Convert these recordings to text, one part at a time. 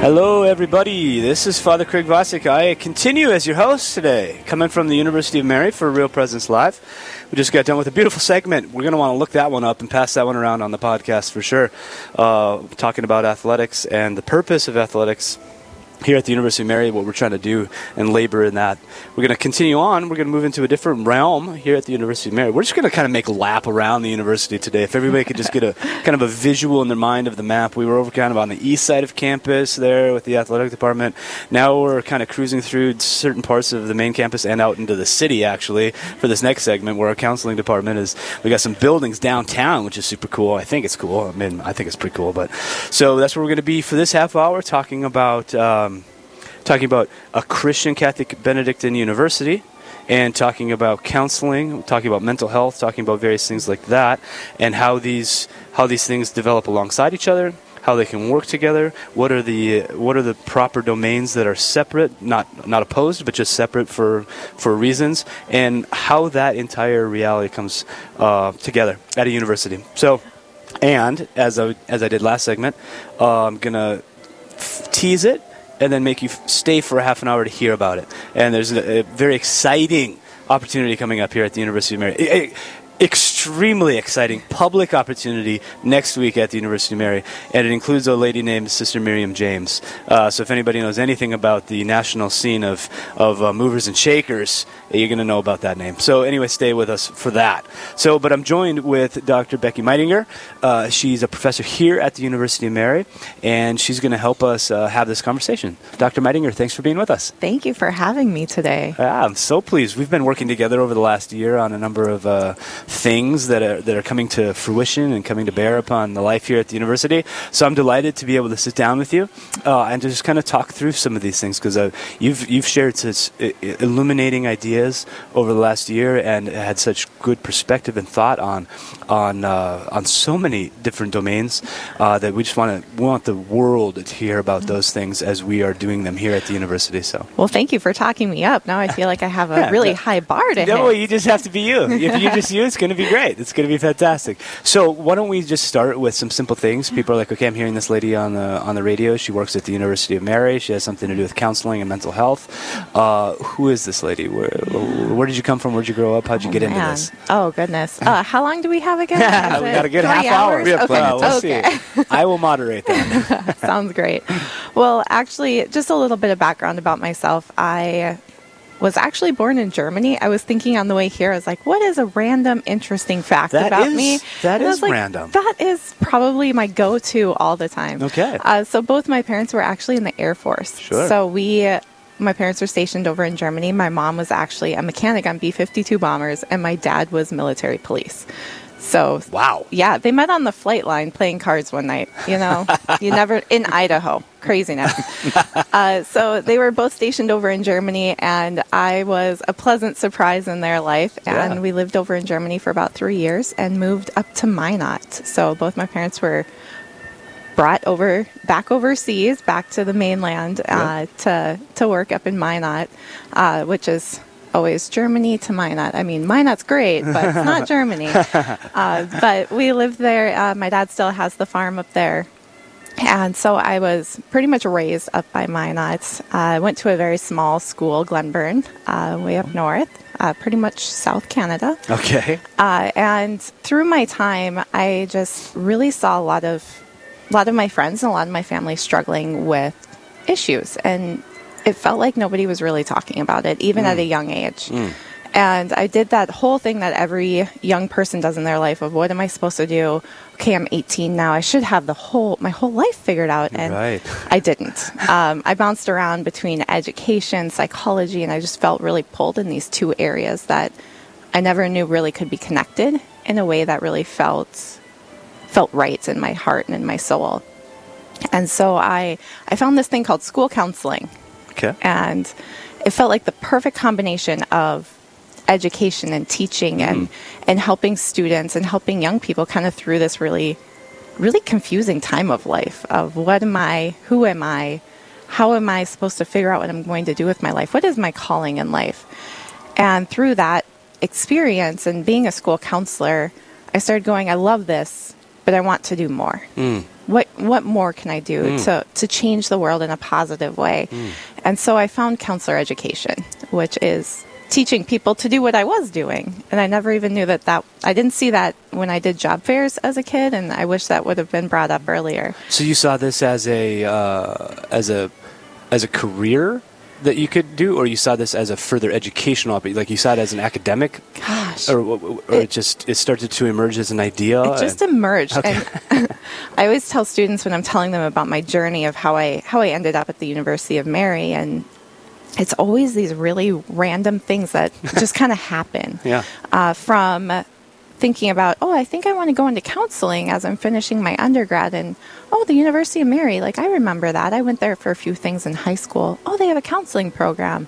Hello, everybody. This is Father Craig Vosick. I continue as your host today, coming from the University of Mary for Real Presence Live. We just got done with a beautiful segment. We're going to want to look that one up and pass that one around on the podcast for sure. Uh, talking about athletics and the purpose of athletics here at the University of Mary, what we're trying to do and labor in that. We're going to continue on. We're going to move into a different realm here at the University of Mary. We're just going to kind of make a lap around the university today. If everybody could just get a kind of a visual in their mind of the map. We were over kind of on the east side of campus there with the athletic department. Now we're kind of cruising through certain parts of the main campus and out into the city actually for this next segment where our counseling department is. We got some buildings downtown, which is super cool. I think it's cool. I mean, I think it's pretty cool. But so that's where we're going to be for this half hour, talking about. Um, talking about a Christian Catholic Benedictine university and talking about counseling, talking about mental health, talking about various things like that, and how these how these things develop alongside each other, how they can work together. What are the what are the proper domains that are separate, not not opposed, but just separate for for reasons, and how that entire reality comes uh, together at a university. So, and as I as I did last segment, uh, I'm gonna f- tease it and then make you f- stay for a half an hour to hear about it. And there's a, a very exciting opportunity coming up here at the University of Mary. I- I- extremely exciting public opportunity next week at the University of Mary, and it includes a lady named Sister Miriam James. Uh, so if anybody knows anything about the national scene of of uh, movers and shakers, you're going to know about that name. So anyway, stay with us for that. So, but I'm joined with Dr. Becky Meidinger. Uh, she's a professor here at the University of Mary, and she's going to help us uh, have this conversation. Dr. Meidinger, thanks for being with us. Thank you for having me today. Yeah, I'm so pleased. We've been working together over the last year on a number of uh, things that are that are coming to fruition and coming to bear upon the life here at the university. So I'm delighted to be able to sit down with you uh, and to just kind of talk through some of these things because uh, you've you've shared such i- illuminating ideas over the last year and had such good perspective and thought on on uh, on so many different domains uh, that we just want to want the world to hear about those things as we are doing them here at the university. So. Well, thank you for talking me up. Now I feel like I have a Yeah, really high bar to No, hit. you just have to be you. If you just you, it's going to be great. It's going to be fantastic. So why don't we just start with some simple things? People are like, okay, I'm hearing this lady on the on the radio. She works at the University of Mary. She has something to do with counseling and mental health. Uh, who is this lady? Where where did you come from? Where did you grow up? How'd you get into this? Oh goodness. Uh, how long do we have again? Is we got a good half hour. We have plenty. Okay. We'll okay. see. I will moderate that. Sounds great. Well, actually, just a little bit of background about myself. I was actually born in Germany. I was thinking on the way here, I was like, what is a random interesting fact That about is- me? that And is like, random. That is probably my go to all the time. Okay. Uh, so both my parents were actually in the Air Force. Sure. So we. My parents were stationed over in Germany. My mom was actually a mechanic on B 52 bombers, and my dad was military police. So, Wow. yeah, they met on the flight line playing cards one night. You know, you never in Idaho. Craziness. uh, so they were both stationed over in Germany, and I was a pleasant surprise in their life. And Yeah. we lived over in Germany for about three years and moved up to Minot. So both my parents were brought over back overseas, back to the mainland uh, to to work up in Minot, uh, which is always Germany to Minot. I mean, Minot's great, but it's not Germany. Uh, but we lived there. Uh, my dad still has the farm up there. And so I was pretty much raised up by Minot. I went to a very small school, Glenburn, uh, way up north, uh, pretty much South Canada. Okay. Uh, and through my time, I just really saw a lot of a lot of my friends and a lot of my family struggling with issues, and it felt like nobody was really talking about it, even at a young age. And I did that whole thing that every young person does in their life of what am I supposed to do? Okay, I'm 18 now. I should have the whole my whole life figured out, and Right. I didn't. Um, I bounced around between education, psychology, and I just felt really pulled in these two areas that I never knew really could be connected in a way that really felt felt right in my heart and in my soul. And so I I found this thing called school counseling, Okay. and it felt like the perfect combination of education and teaching and and helping students and helping young people kind of through this really really confusing time of life of what am I, who am I, how am I supposed to figure out what I'm going to do with my life? What is my calling in life? And through that experience and being a school counselor, I started going, I love this, but I want to do more. Mm. What what more can I do Mm. to to change the world in a positive way? And so I found counselor education, which is teaching people to do what I was doing. And I never even knew that that I didn't see that when I did job fairs as a kid and I wish that would have been brought up earlier. So you saw this as a uh, as a as a career that you could do, or you saw this as a further educational, like you saw it as an academic, Gosh. or, or it, It- just it started to emerge as an idea. It just emerged, and I always tell students when I'm telling them about my journey of how I how I ended up at the University of Mary, and it's always these really random things that just kind of happen. yeah, Uh, from thinking about, oh, I think I want to go into counseling as I'm finishing my undergrad, and oh, the University of Mary, like I remember that. I went there for a few things in high school. Oh, they have a counseling program.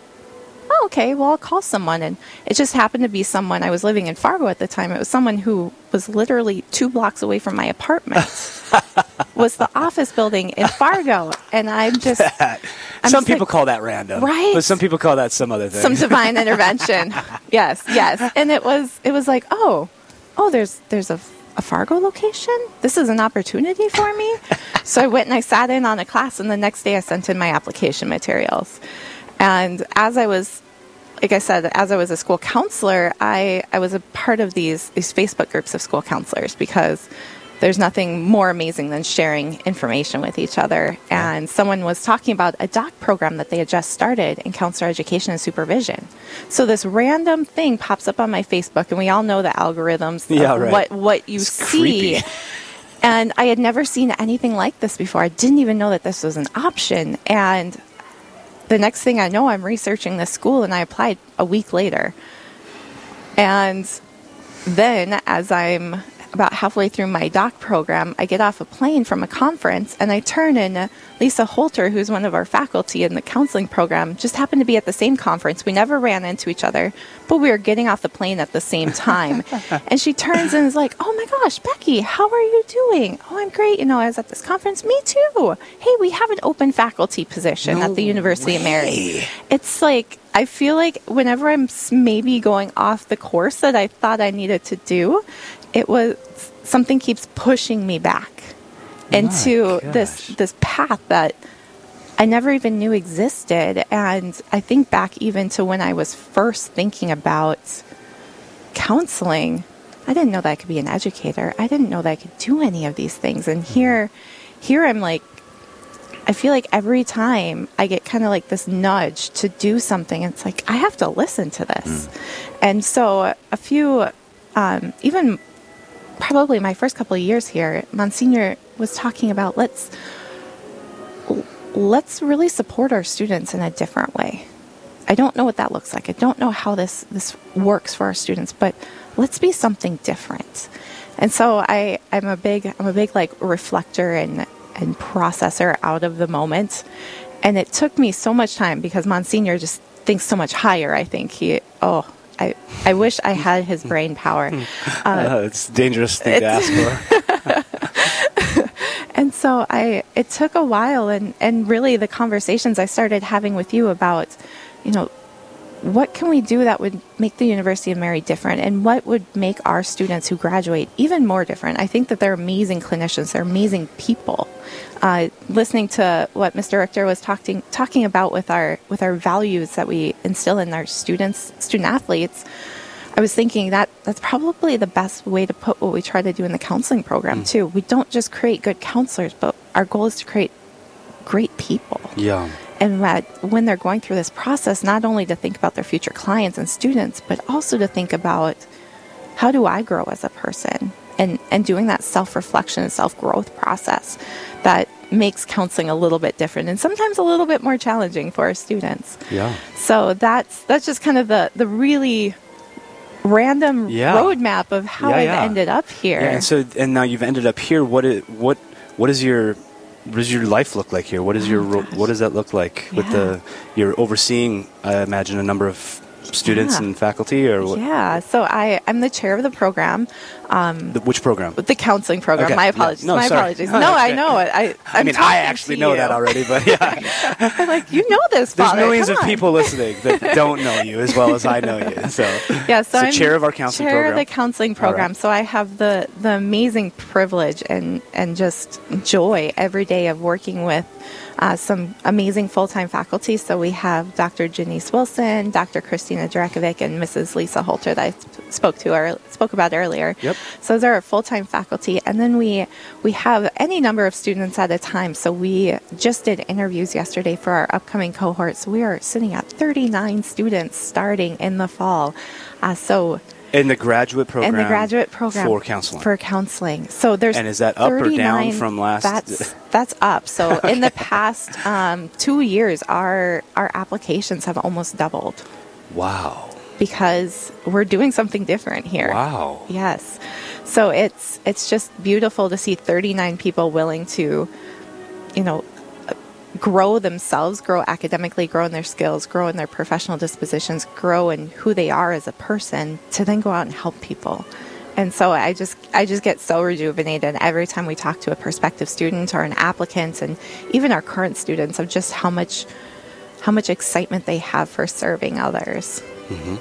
Oh, okay, well, I'll call someone. And it just happened to be someone, I was living in Fargo at the time. It was someone who was literally two blocks away from my apartment, was the office building in Fargo. And I'm just, I'm some just people like, call that random, Right? But some people call that some other thing. some divine intervention. Yes, yes. And it was, it was like, oh, oh, there's, there's a, a Fargo location. This is an opportunity for me. so I went and I sat in on a class, and the next day I sent in my application materials. And as I was, like I said, as I was a school counselor, I, I was a part of these these Facebook groups of school counselors because there's nothing more amazing than sharing information with each other. And someone was talking about a doc program that they had just started in counselor education and supervision. So this random thing pops up on my Facebook, and we all know the algorithms Yeah, right. what what you It's see. creepy. And I had never seen anything like this before. I didn't even know that this was an option. And the next thing I know, I'm researching this school, and I applied a week later. And then, as I'm about halfway through my doc program, I get off a plane from a conference and I turn and uh, Lisa Holter, who's one of our faculty in the counseling program, just happened to be at the same conference. We never ran into each other, but we were getting off the plane at the same time. and she turns and is like, Oh my gosh, Becky, how are you doing? Oh, I'm great. You know, I was at this conference. Me too. Hey, we have an open faculty position at the University of Mary. It's like, I feel like whenever I'm maybe going off the course that I thought I needed to do, it was something keeps pushing me back into this this path that I never even knew existed. And I think back even to when I was first thinking about counseling, I didn't know that I could be an educator. I didn't know that I could do any of these things. And here, here I'm like, I feel like every time I get kind of like this nudge to do something, it's like I have to listen to this. And so a few, um, even probably my first couple of years here, Monsignor was talking about let's let's really support our students in a different way. I don't know what that looks like. I don't know how this this works for our students, but let's be something different. And so I I'm a big I'm a big like reflector and and processor out of the moment. And it took me so much time because Monsignor just thinks so much higher. I think he oh I I wish I had his brain power. Uh, it's dangerous thing to ask for. And so I it took a while and and really the conversations I started having with you about you know what can we do that would make the University of Mary different and what would make our students who graduate even more different? I think that they're amazing clinicians, they're amazing people. Uh, listening to what Mr. Richter was talking talking about with our with our values that we instill in our students, student athletes, I was thinking that that's probably the best way to put what we try to do in the counseling program too. We don't just create good counselors, but our goal is to create great people. Yeah. And that when they're going through this process, not only to think about their future clients and students, but also to think about how do I grow as a person? And, and doing that self reflection and self growth process that makes counseling a little bit different and sometimes a little bit more challenging for our students. Yeah. So that's that's just kind of the the really random Yeah. roadmap of how Yeah, I've yeah. ended up here. Yeah, and so and now you've ended up here. What is what what is your what does your life look like here? What is your Oh what does that look like with the you're overseeing? I imagine a number of students Yeah. and faculty, or what? Yeah, so I, I'm the chair of the program. Um, the, which program? The counseling program. Okay. My Yeah. apologies. No, My sorry. apologies. No, No, I know it. I, I I'm mean, I actually know you. that already, but yeah. I'm like, you know this, There's Father. millions of people listening that don't know you as well as I know you. So, Yeah, so, So I'm chair of our counseling chair program. of the counseling program. right. So I have the the amazing privilege and and just joy every day of working with uh, some amazing full time faculty. So we have Dr. Janice Wilson, Dr. Christina Drakovic, and Mrs. Lisa Holter that I sp- spoke to or spoke about earlier. Yep. So those are our full time faculty, and then we we have any number of students at a time. So we just did interviews yesterday for our upcoming cohorts. We are sitting at 39 students starting in the fall. Uh, so in the graduate program. in the graduate program for counseling. For counseling. So there's And is that up or down from last- That's that's up. So in the past um, two years, our our applications have almost doubled wow. because we're doing something different here. Wow. Yes. So it's it's just beautiful to see 39 people willing to, you know, grow themselves, grow academically, grow in their skills, grow in their professional dispositions, grow in who they are as a person to then go out and help people. And so I just I just get so rejuvenated every time we talk to a prospective student or an applicant and even our current students of just how much how much excitement they have for serving others. Mm-hmm.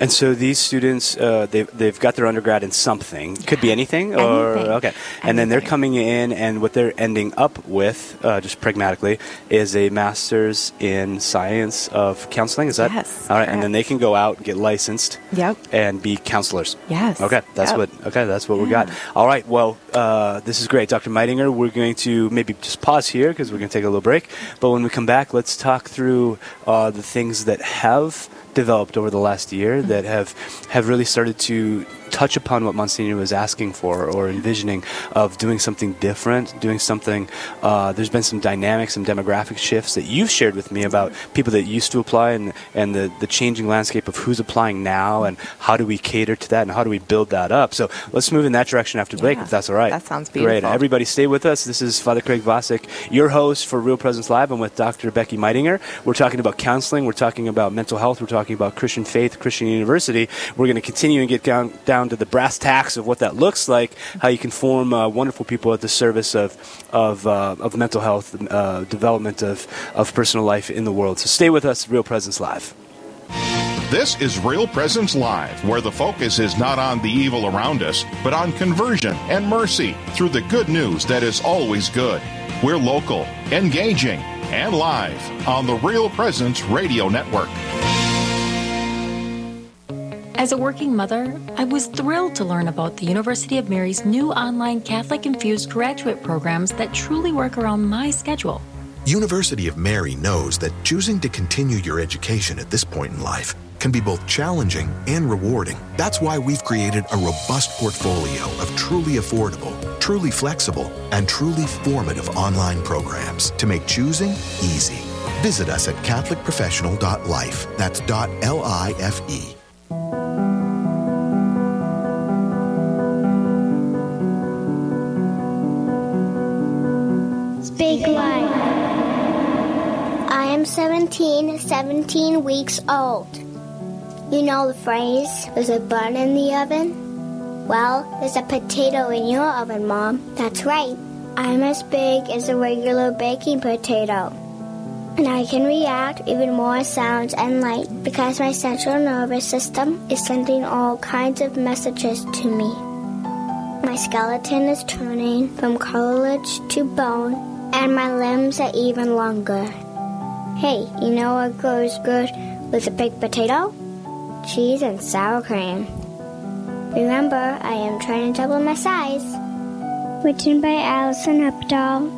And so these students, uh, they've, they've got their undergrad in something. Could be anything, or Anything. okay. And then they're coming in, and what they're ending up with, uh, just pragmatically, is a master's in science of counseling. Is that Yes, all right? And then they can go out and get licensed. Yep. And be counselors. Yes. Okay, that's Yep. what. Okay, that's what we got. All right. Well, uh, this is great, Dr. Meidinger. We're going to maybe just pause here because we're going to take a little break. But when we come back, let's talk through uh, the things that have developed over the last year that have have really started to touch upon what Monsignor was asking for or envisioning of doing something different, doing something. Uh, there's been some dynamics, some demographic shifts that you've shared with me about people that used to apply and and the the changing landscape of who's applying now and how do we cater to that and how do we build that up. So let's move in that direction after break, Yeah, if that's all right. that sounds Great. Everybody, stay with us. This is Father Craig Vosick, your host for Real Presence Live. I'm with Dr. Becky Meidinger. We're talking about counseling. We're talking about mental health. We're talking about Christian faith, Christian University. We're going to continue and get down, down to the brass tacks of what that looks like, how you can form uh, wonderful people at the service of, of, uh, of mental health, uh, development of, of personal life in the world. So stay with us, Real Presence Live. This is Real Presence Live, where the focus is not on the evil around us, but on conversion and mercy through the good news that is always good. We're local, engaging, and live on the Real Presence Radio Network. As a working mother, I was thrilled to learn about the University of Mary's new online Catholic infused graduate programs that truly work around my schedule. University of Mary knows that choosing to continue your education at this point in life can be both challenging and rewarding. That's why we've created a robust portfolio of truly affordable, truly flexible, and truly formative online programs to make choosing easy. Visit us at CatholicProfessional.life. That's dot L I F E. 17, 17 weeks old. You know the phrase, there's a bun in the oven? Well, there's a potato in your oven, Mom. That's right. I'm as big as a regular baking potato. And I can react even more sounds and light because my central nervous system is sending all kinds of messages to me. My skeleton is turning from cartilage to bone, and my limbs are even longer. Hey, you know what goes good with a baked potato? Cheese and sour cream. Remember, I am trying to double my size. Written by Allison Updahl.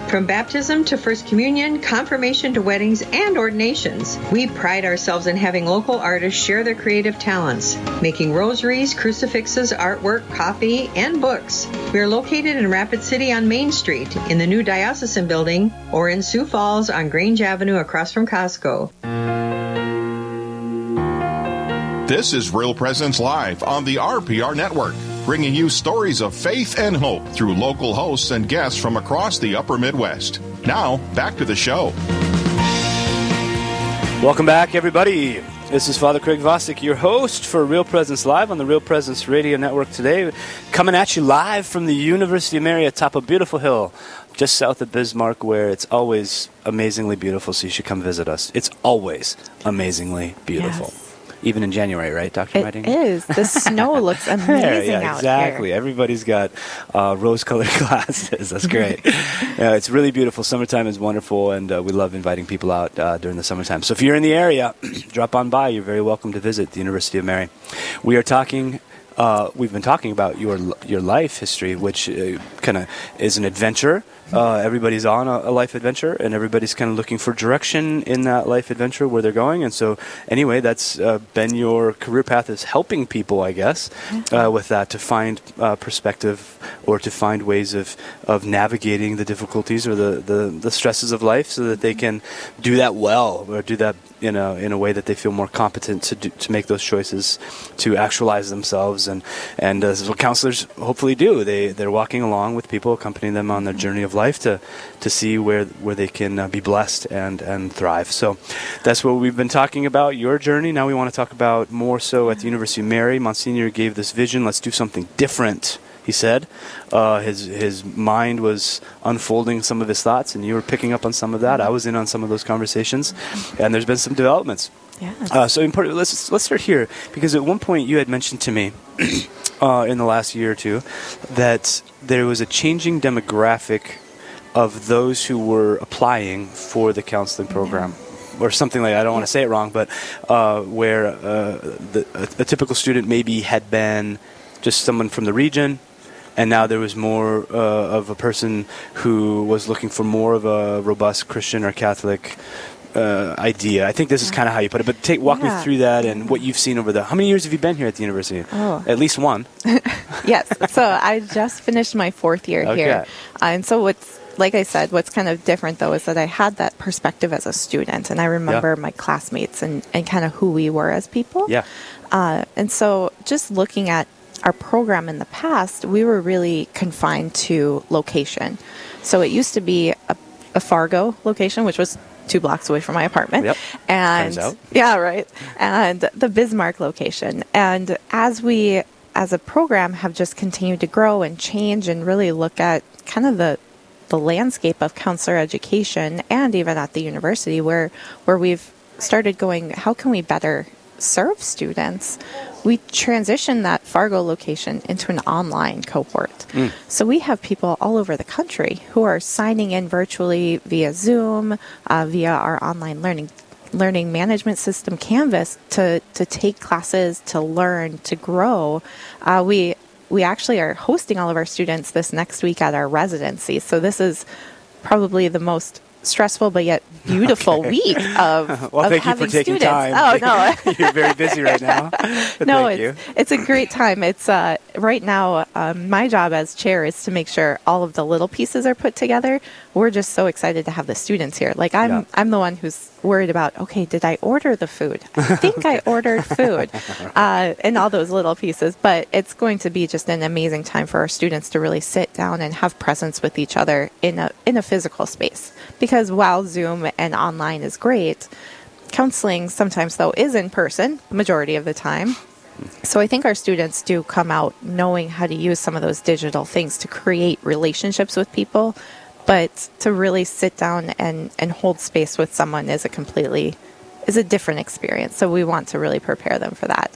From baptism to First Communion, confirmation to weddings, and ordinations, we pride ourselves in having local artists share their creative talents, making rosaries, crucifixes, artwork, coffee, and books. We are located in Rapid City on Main Street, in the new Diocesan Building, or in Sioux Falls on Grange Avenue across from Costco. This is Real Presence Live on the RPR Network, bringing you stories of faith and hope through local hosts and guests from across the upper Midwest. Now, back to the show. Welcome back, everybody. This is Father Craig Vosick, your host for Real Presence Live on the Real Presence Radio Network today, coming at you live from the University of Mary atop a beautiful hill just south of Bismarck, where it's always amazingly beautiful, so you should come visit us. It's always amazingly beautiful. Yes. Even in January, right, Dr. It Whiting? is. The snow looks amazing yeah, out exactly. here. Everybody's got uh, rose-colored glasses. That's great. yeah, it's really beautiful. Summertime is wonderful, and uh, we love inviting people out uh, during the summertime. So if you're in the area, drop on by. You're very welcome to visit the University of Mary. We are talking. Uh, we've been talking about your your life history, which uh, kind of is an adventure. Uh, everybody's on a, a life adventure, and everybody's kind of looking for direction in that life adventure where they're going. And so, anyway, that's uh, been your career path is helping people, I guess, uh, with that to find uh, perspective or to find ways of, of navigating the difficulties or the, the, the stresses of life, so that they can do that well or do that in a in a way that they feel more competent to do, to make those choices, to actualize themselves, and and uh, this is what counselors hopefully do. They they're walking along with people, accompanying them on their journey of life to to see where where they can uh, be blessed and and thrive. So that's what we've been talking about. Your journey. Now we want to talk about more so at the University of Mary. Monsignor gave this vision. Let's do something different. He said uh, his his mind was unfolding some of his thoughts, and you were picking up on some of that. I was in on some of those conversations, and there's been some developments. Yes. Uh, so important. Let's let's start here because at one point you had mentioned to me uh, in the last year or two that there was a changing demographic of those who were applying for the counseling program. Or something like I don't want to say it wrong, but uh, where uh, the, a, a typical student maybe had been just someone from the region, and now there was more uh, of a person who was looking for more of a robust Christian or Catholic uh, idea. I think this is kind of how you put it. But take walk Yeah. me through that and what you've seen over the. How many years have you been here at the university? Oh. At least one. yes. So I just finished my fourth year Okay. here. Uh, and so what's like I said, what's kind of different though is that I had that perspective as a student and I remember my classmates and, and kind of who we were as people. Yeah. Uh, and so just looking at our program in the past, we were really confined to location. So it used to be a, a Fargo location, which was two blocks away from my apartment. Yep. And Turns out. yeah, right. And the Bismarck location. And as we as a program have just continued to grow and change and really look at kind of the the landscape of counselor education and even at the university where where we've started going how can we better serve students we transitioned that fargo location into an online cohort. So we have people all over the country who are signing in virtually via zoom uh, via our online learning learning management system canvas to to take classes to learn to grow. Uh, we we actually are hosting all of our students this next week at our residency. So this is probably the most stressful but yet beautiful week of, Well, of thank you having for taking students. time. Oh no. You're very busy right now. No, thank it's, you. it's a great time. It's uh, right now. Um, my job as chair is to make sure all of the little pieces are put together. We're just so excited to have the students here. Like I'm, Yeah. I'm the one who's worried about. Okay, did I order the food? I think I ordered food, uh, and all those little pieces. But it's going to be just an amazing time for our students to really sit down and have presence with each other in a in a physical space. Because while Zoom and online is great, counseling sometimes though is in person majority of the time so I think our students do come out knowing how to use some of those digital things to create relationships with people, but to really sit down and, and hold space with someone is a completely is a different experience. So we want to really prepare them for that.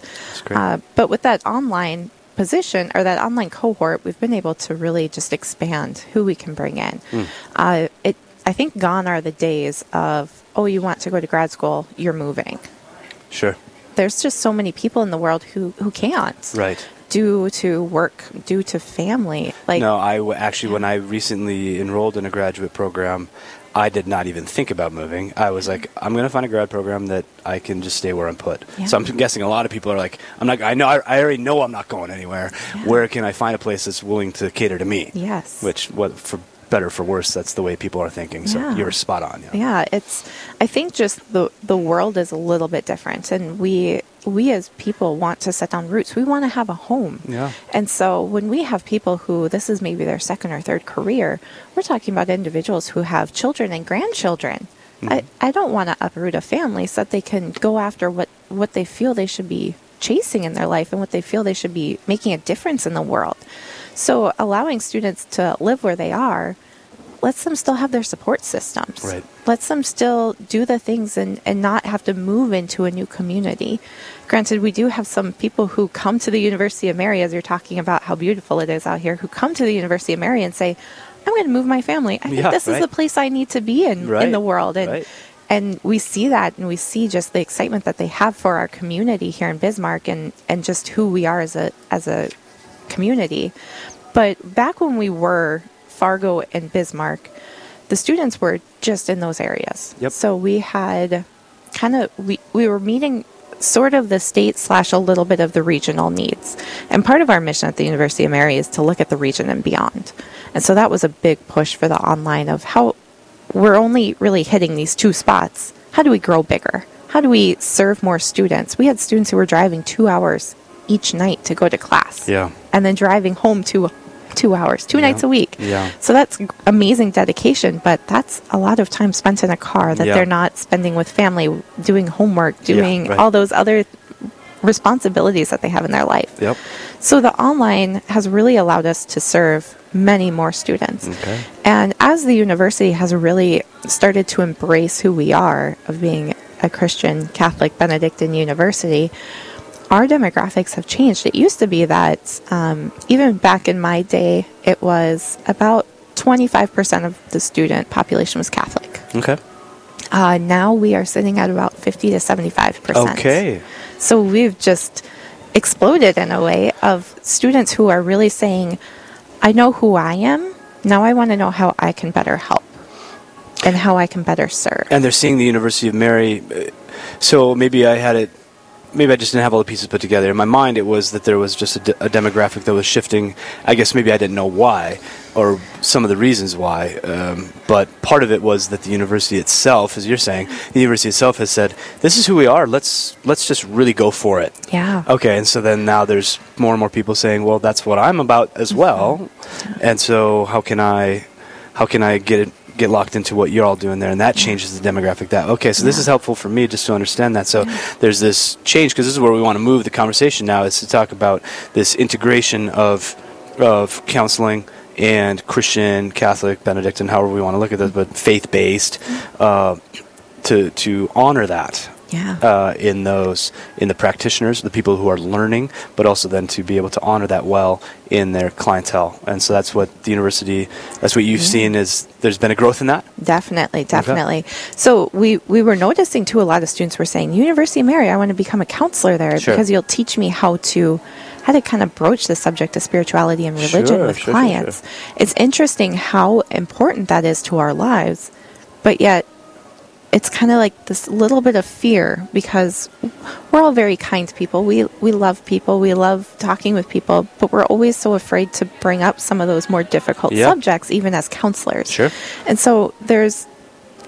Uh, but with that online position or that online cohort, we've been able to really just expand who we can bring in. Uh, it I think gone are the days of oh you want to go to grad school, you're moving Sure. there's just so many people in the world who who can't Right. due to work due to family like no, I w- actually, when I recently enrolled in a graduate program, I did not even think about moving. I was like, I'm going to find a grad program that I can just stay where I'm put. Yeah. So I'm guessing a lot of people are like, I'm not. I know. I, I already know I'm not going anywhere. Where can I find a place that's willing to cater to me? yes Which, what for better for worse, that's the way people are thinking. So Yeah. you're spot on. Yeah. Yeah, it's. I think just the the world is a little bit different, and we we as people want to set down roots. We want to have a home. Yeah. And so when we have people who this is maybe their second or third career, we're talking about individuals who have children and grandchildren. Mm-hmm. I, I don't want to uproot a family so that they can go after what, what they feel they should be chasing in their life and what they feel they should be making a difference in the world. So allowing students to live where they are lets them still have their support systems. Right. Lets them still do the things and, and not have to move into a new community. Granted, we do have some people who come to the University of Mary, as you're talking about how beautiful it is out here, who come to the University of Mary and say, I'm going to move my family. I Yeah, think this right. is the place I need to be in Right, in the world. And right. and we see that and we see just the excitement that they have for our community here in Bismarck and, and just who we are as a as a community. But back when we were Fargo and Bismarck, the students were just in those areas. Yep. So we had kind of we, we were meeting sort of the state slash a little bit of the regional needs. And part of our mission at the University of Mary is to look at the region and beyond. And so that was a big push for the online of how we're only really hitting these two spots. How do we grow bigger? How do we serve more students? We had students who were driving two hours each night to go to class. Yeah. And then driving home two two hours, two nights a week. Yeah. So that's amazing dedication, but that's a lot of time spent in a car that Yeah. they're not spending with family, doing homework, doing right. all those other responsibilities that they have in their life. Yep. So the online has really allowed us to serve many more students. Okay. And as the university has really started to embrace who we are of being a Christian Catholic Benedictine university, our demographics have changed. It used to be that um, even back in my day, it was about 25% of the student population was Catholic. Okay. Uh, now we are sitting at about 50 to 75%. Okay. So we've just exploded in a way of students who are really saying, I know who I am. Now I want to know how I can better help and how I can better serve. and they're seeing the University of Mary. uh, So maybe I had it. Maybe I just didn't have all the pieces put together. In my mind, it was that there was just a, de- a demographic that was shifting. I guess maybe I didn't know why or some of the reasons why. Um, but part of it was that the university itself, as you're saying, the university itself has said, "This is who we are. Let's let's just really go for it." Yeah. Okay, and so then now there's more and more people saying, "Well, that's what I'm about as well," and so how can I, how can I get it, get locked into what you're all doing there, and that changes the demographic. That okay, so this is helpful for me just to understand that. So there's this change because this is where we want to move the conversation now is to talk about this integration of of counseling and Christian, Catholic, Benedictine, however we want to look at this, but faith based, uh, to to honor that Yeah. uh, in those in the practitioners, the people who are learning, but also then to be able to honor that well in their clientele. And so that's what the university, that's what you've seen is there's been a growth in that. Definitely, definitely. So we we were noticing too. A lot of students were saying, "University of Mary, I want to become a counselor there Sure. because you'll teach me how to how to kind of broach the subject of spirituality and religion Sure, with sure, clients." It's interesting how important that is to our lives, but yet it's kind of like this little bit of fear because we're all very kind people. We we love people. We love talking with people, but we're always so afraid to bring up some of those more difficult Yeah. subjects, even as counselors. Sure. And so there's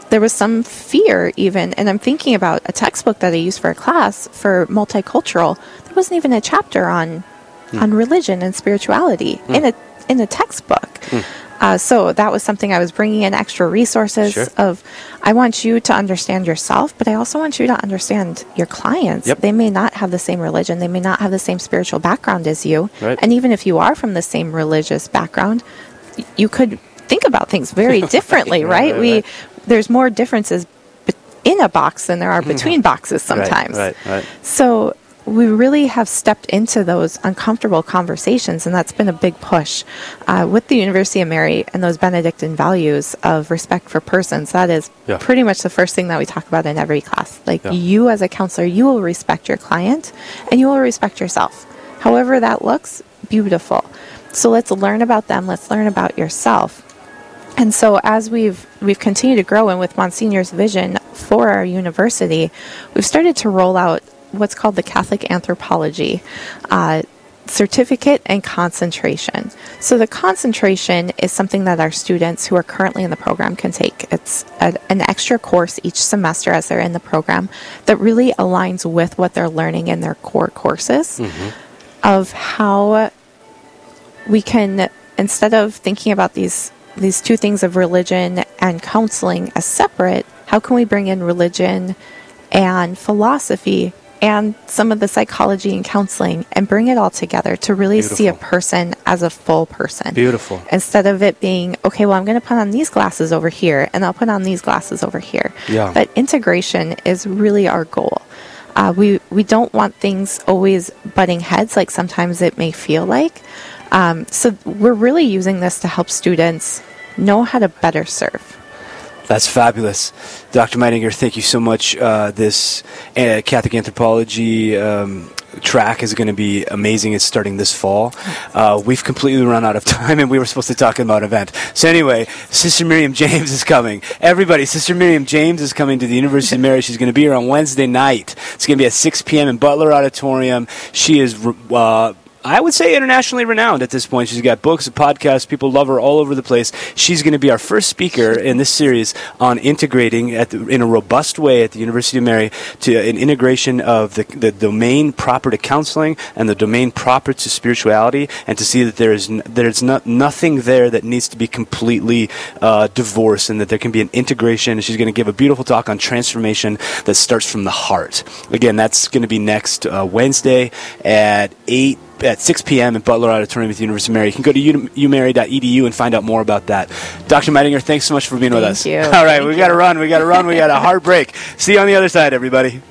there was some fear even, and I'm thinking about a textbook that I used for a class for multicultural. There wasn't even a chapter on Hmm. on religion and spirituality in a in a textbook. Hmm. Uh, so that was something I was bringing in extra resources Sure. of. I want you to understand yourself, but I also want you to understand your clients. Yep. They may not have the same religion, they may not have the same spiritual background as you, Right. and even if you are from the same religious background, you could think about things very differently, Right, right? right, We there's more differences in a box than there are between boxes sometimes. Right, right, right. So we really have stepped into those uncomfortable conversations, and that's been a big push uh, with the University of Mary and those Benedictine values of respect for persons. That is Yeah. pretty much the first thing that we talk about in every class. Like Yeah. you, as a counselor, you will respect your client, and you will respect yourself. However that looks, beautiful. So let's learn about them. Let's learn about yourself. And so as we've we've continued to grow and with Monsignor's vision for our university, we've started to roll out what's called the Catholic anthropology. Uh, certificate and concentration. So, the concentration is something that our students who are currently in the program can take. It's a, an extra course each semester as they're in the program that really aligns with what they're learning in their core courses of how we can, instead of thinking about these, these two things of religion and counseling as separate, how can we bring in religion and philosophy and some of the psychology and counseling and bring it all together to really see a person as a full person. Beautiful. Instead of it being, okay, well, I'm going to put on these glasses over here and I'll put on these glasses over here. Yeah. But integration is really our goal. Uh, we, we don't want things always butting heads like sometimes it may feel like. Um, so we're really using this to help students know how to better serve. That's fabulous. Dr. Meidinger, thank you so much. Uh, this uh, Catholic anthropology um, track is going to be amazing. It's starting this fall. Uh, we've completely run out of time, and we were supposed to talk about an event. So, anyway, Sister Miriam James is coming. Everybody, Sister Miriam James is coming to the University of Mary. She's going to be here on Wednesday night. It's going to be at 6 p.m. in Butler Auditorium. She is. Uh, I would say internationally renowned at this point. She's got books podcasts. People love her all over the place. She's going to be our first speaker in this series on integrating at the, in a robust way at the University of Mary to an integration of the, the domain proper to counseling and the domain proper to spirituality, and to see that there is n- there's not, nothing there that needs to be completely uh, divorced, and that there can be an integration. She's going to give a beautiful talk on transformation that starts from the heart. Again, that's going to be next uh, Wednesday at eight at 6 p.m. in Butler Auditorium at the University of Mary. You can go to umary.edu and find out more about that. Dr. Meidinger, thanks so much for being with Thank us. you. All right, Thank we got to run. We got to run. We got a hard break. See you on the other side, everybody.